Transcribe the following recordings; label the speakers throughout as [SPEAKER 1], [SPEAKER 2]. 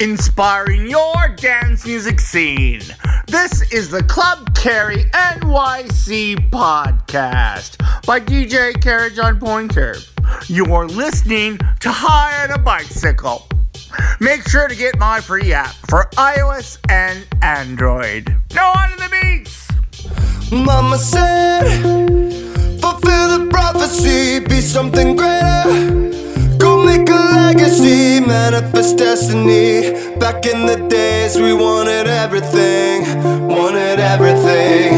[SPEAKER 1] Inspiring your dance music scene. This is the Club Carry NYC podcast by DJ Carriage on Pointer. You're listening to High on a Bicycle. Make sure to get my free app for iOS and Android. No on the beats.
[SPEAKER 2] Mama said, fulfill the prophecy, be something greater make a legacy, manifest destiny. Back in the days, we wanted everything, wanted everything.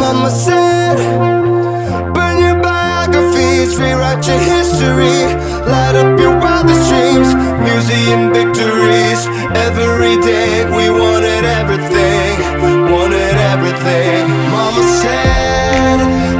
[SPEAKER 2] Mama said, burn your biographies, rewrite your history, light up your wildest dreams, museum victories. Every day, we wanted everything, wanted everything. Mama said.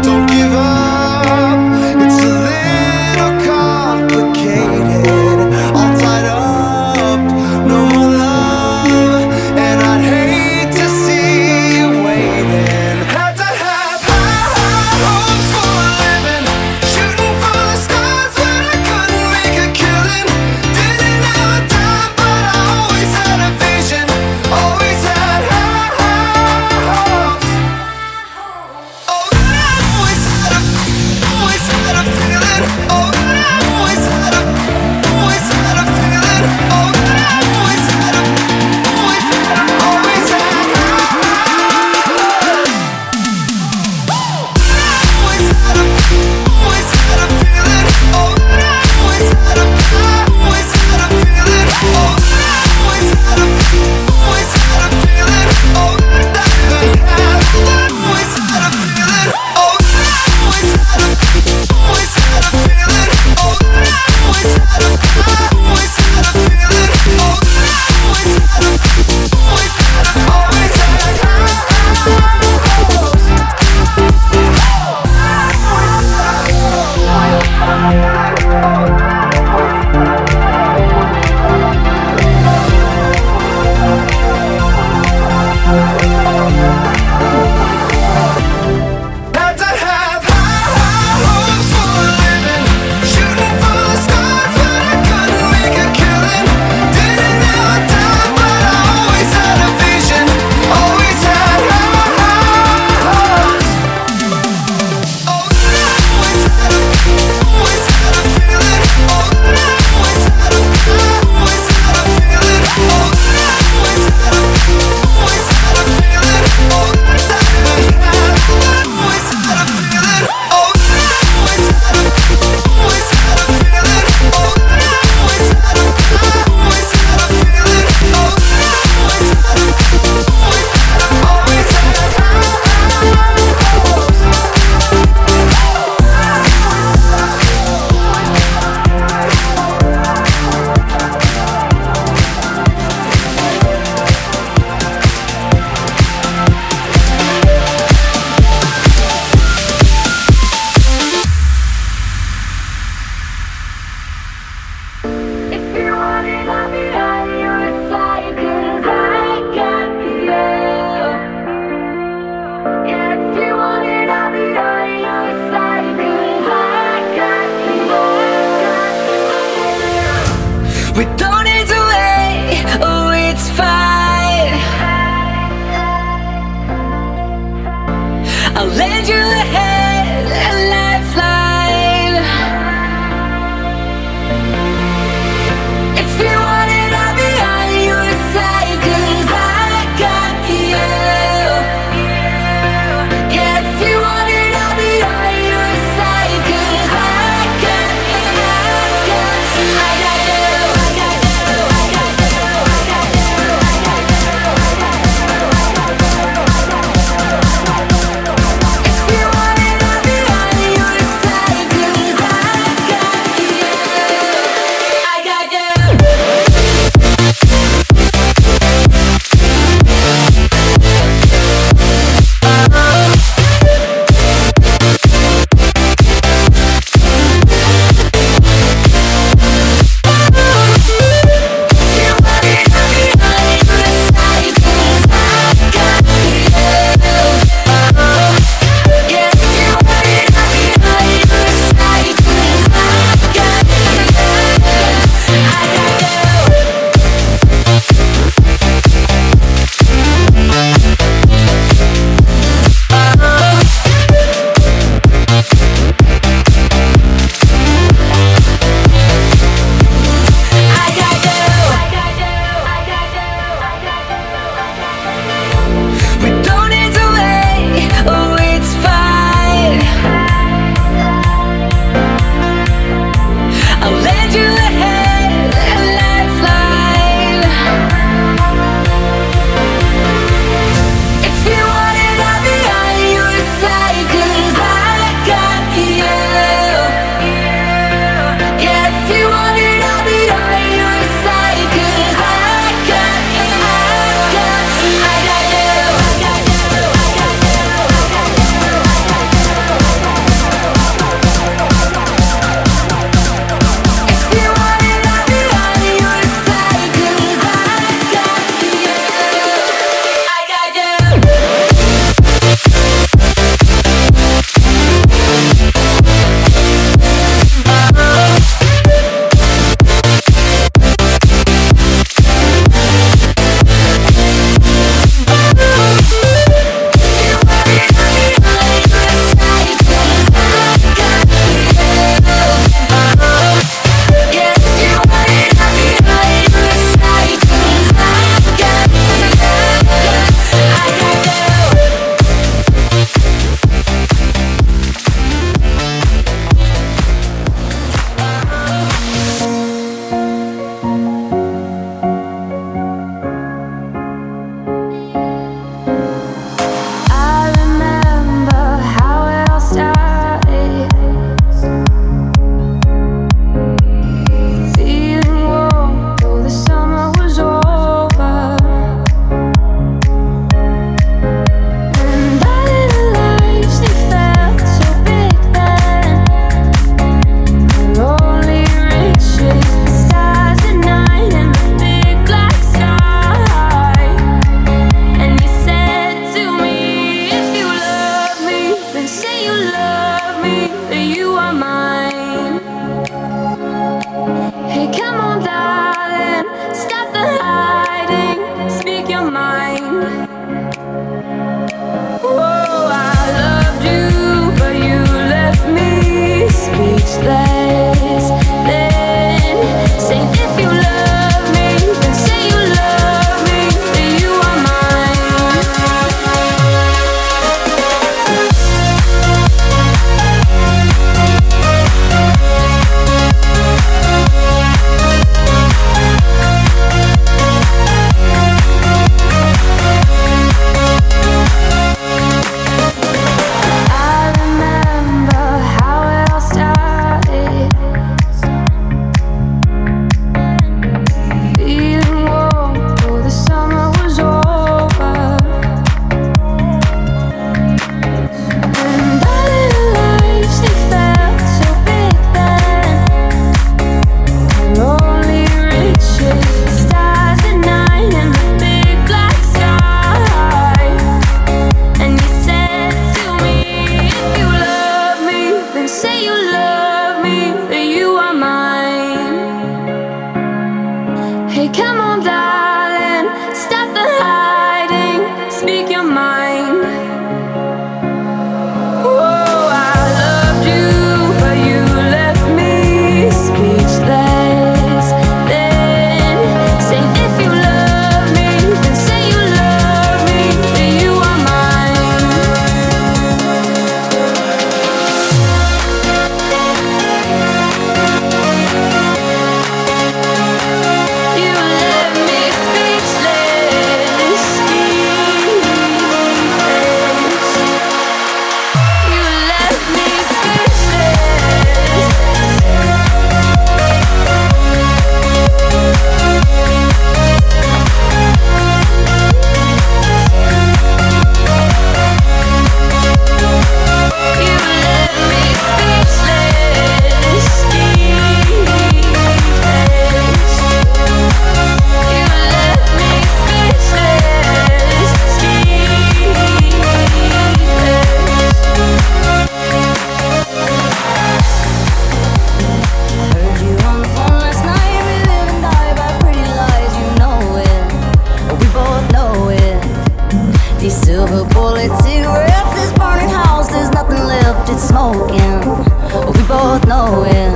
[SPEAKER 3] both know it.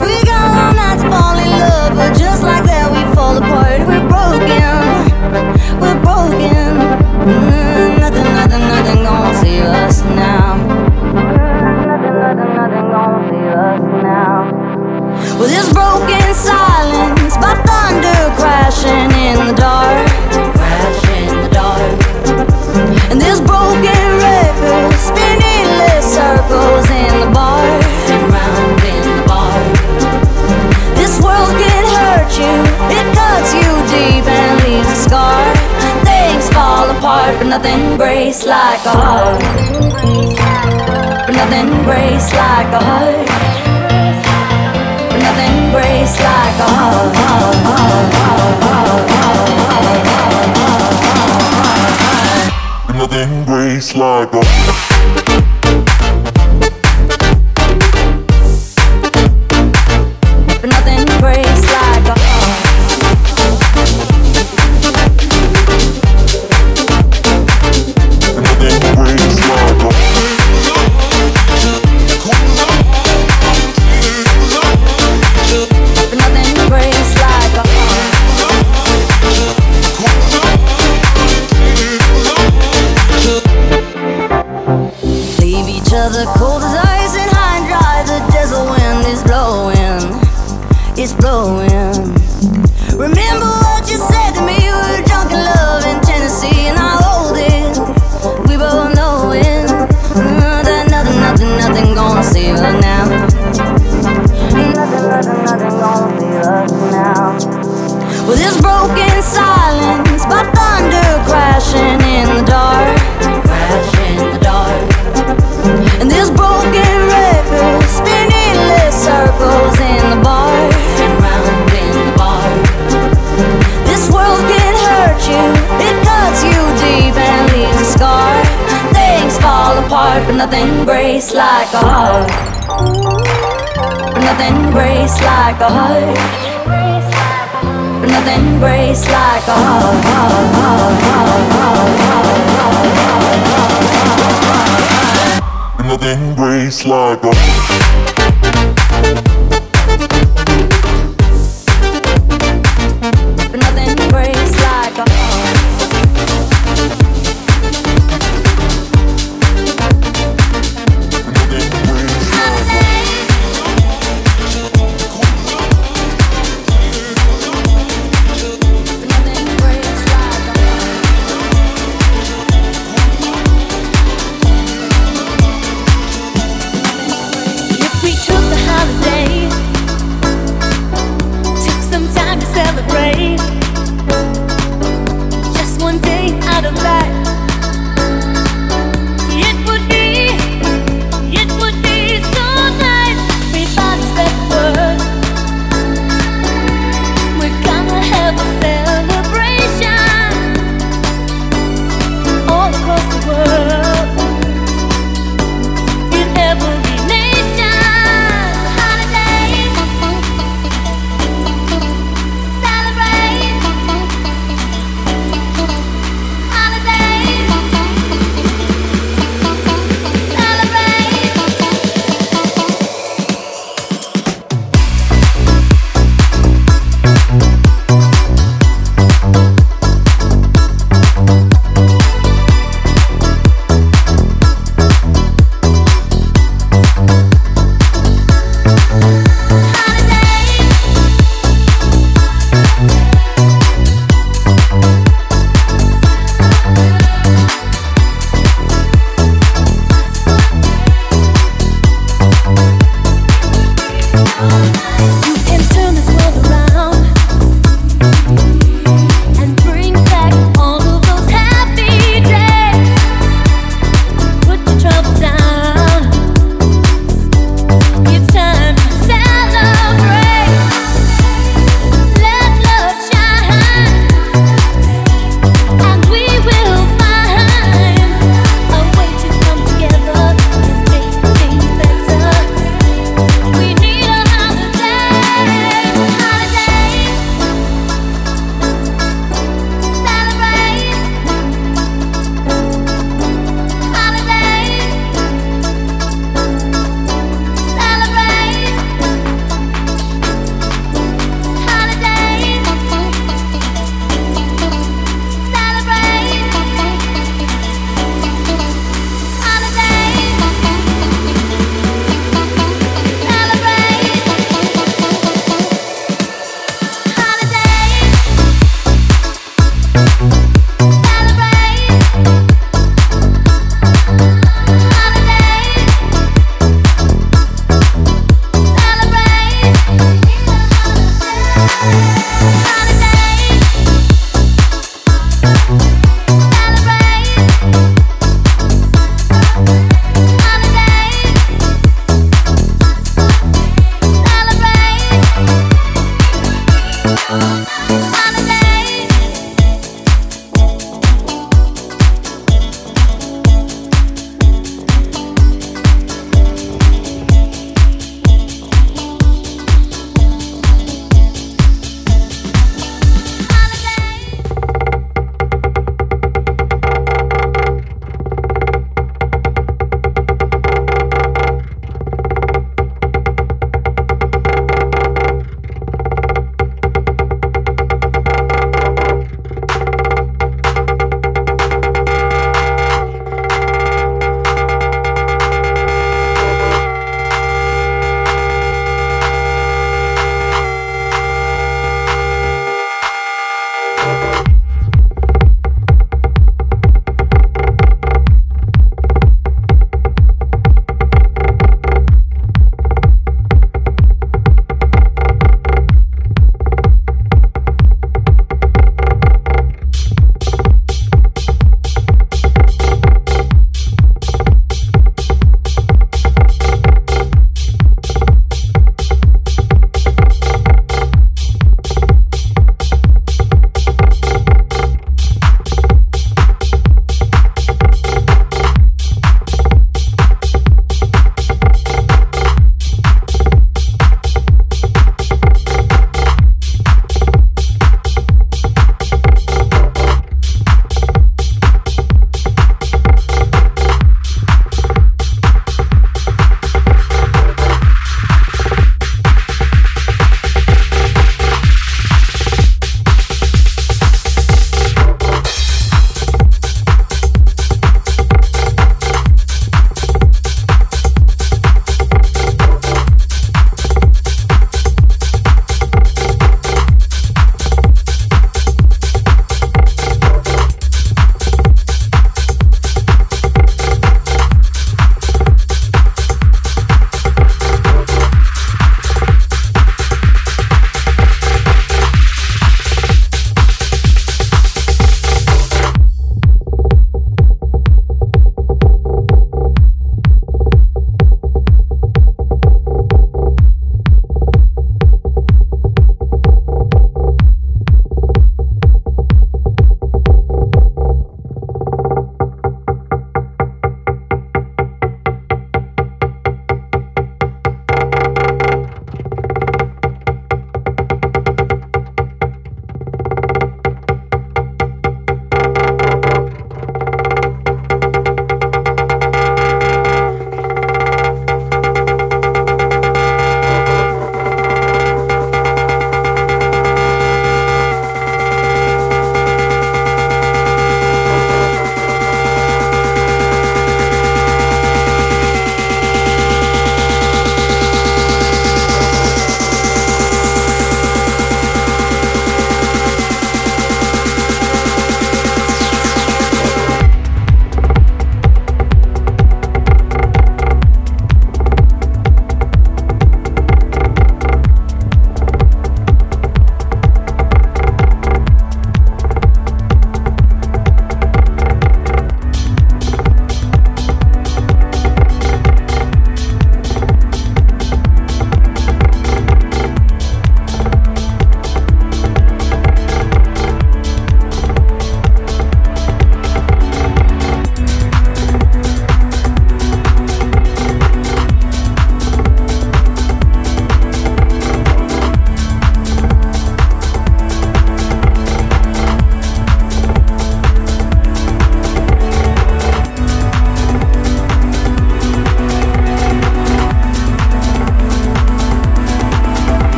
[SPEAKER 3] We go all night to fall in love, but just like that we fall apart. We're broken, we're broken. Mm, nothing, nothing, nothing gonna save us now. Nothing, nothing, nothing gonna save us now. Well, this broken silence by thunder crashing in the dark. you. It cuts you deep and leaves a scar. Things fall apart, but nothing breaks like a heart. But nothing breaks like a heart. But nothing breaks like a heart. But nothing breaks like a heart, but nothing breaks like a heart. But nothing breaks like a heart. But nothing breaks like a heart. Nothing breaks like a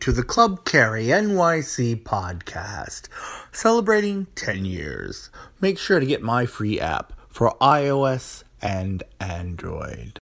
[SPEAKER 1] To the Club Carry NYC podcast, celebrating 10 years. Make sure to get my free app for iOS and Android.